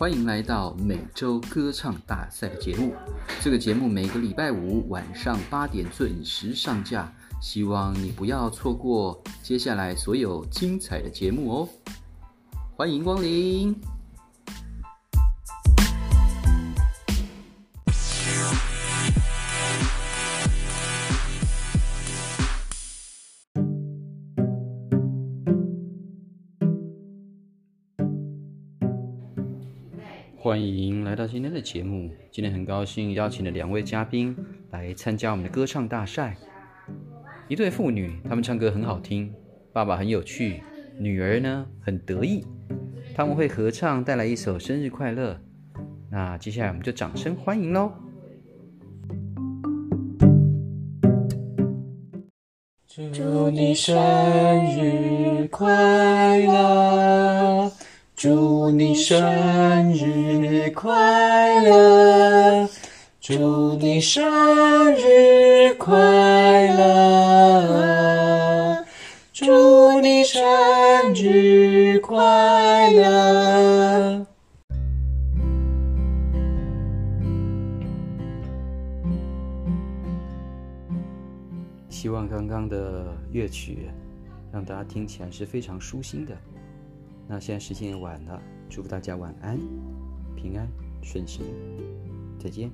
欢迎来到每周歌唱大赛的节目。这个节目每个礼拜五晚上八点准时上架，希望你不要错过接下来所有精彩的节目哦。欢迎光临。欢迎来到今天的节目。今天很高兴邀请了两位嘉宾来参加我们的歌唱大赛。一对父女，他们唱歌很好听，爸爸很有趣，女儿呢很得意。他们会合唱，带来一首生日快乐。那接下来我们就掌声欢迎喽！祝你生日快乐！祝你生日快乐！祝你生日快乐！祝你生日快乐！希望刚刚的乐曲让大家听起来是非常舒心的。那现在时间也晚了，祝福大家晚安，平安顺心，再见。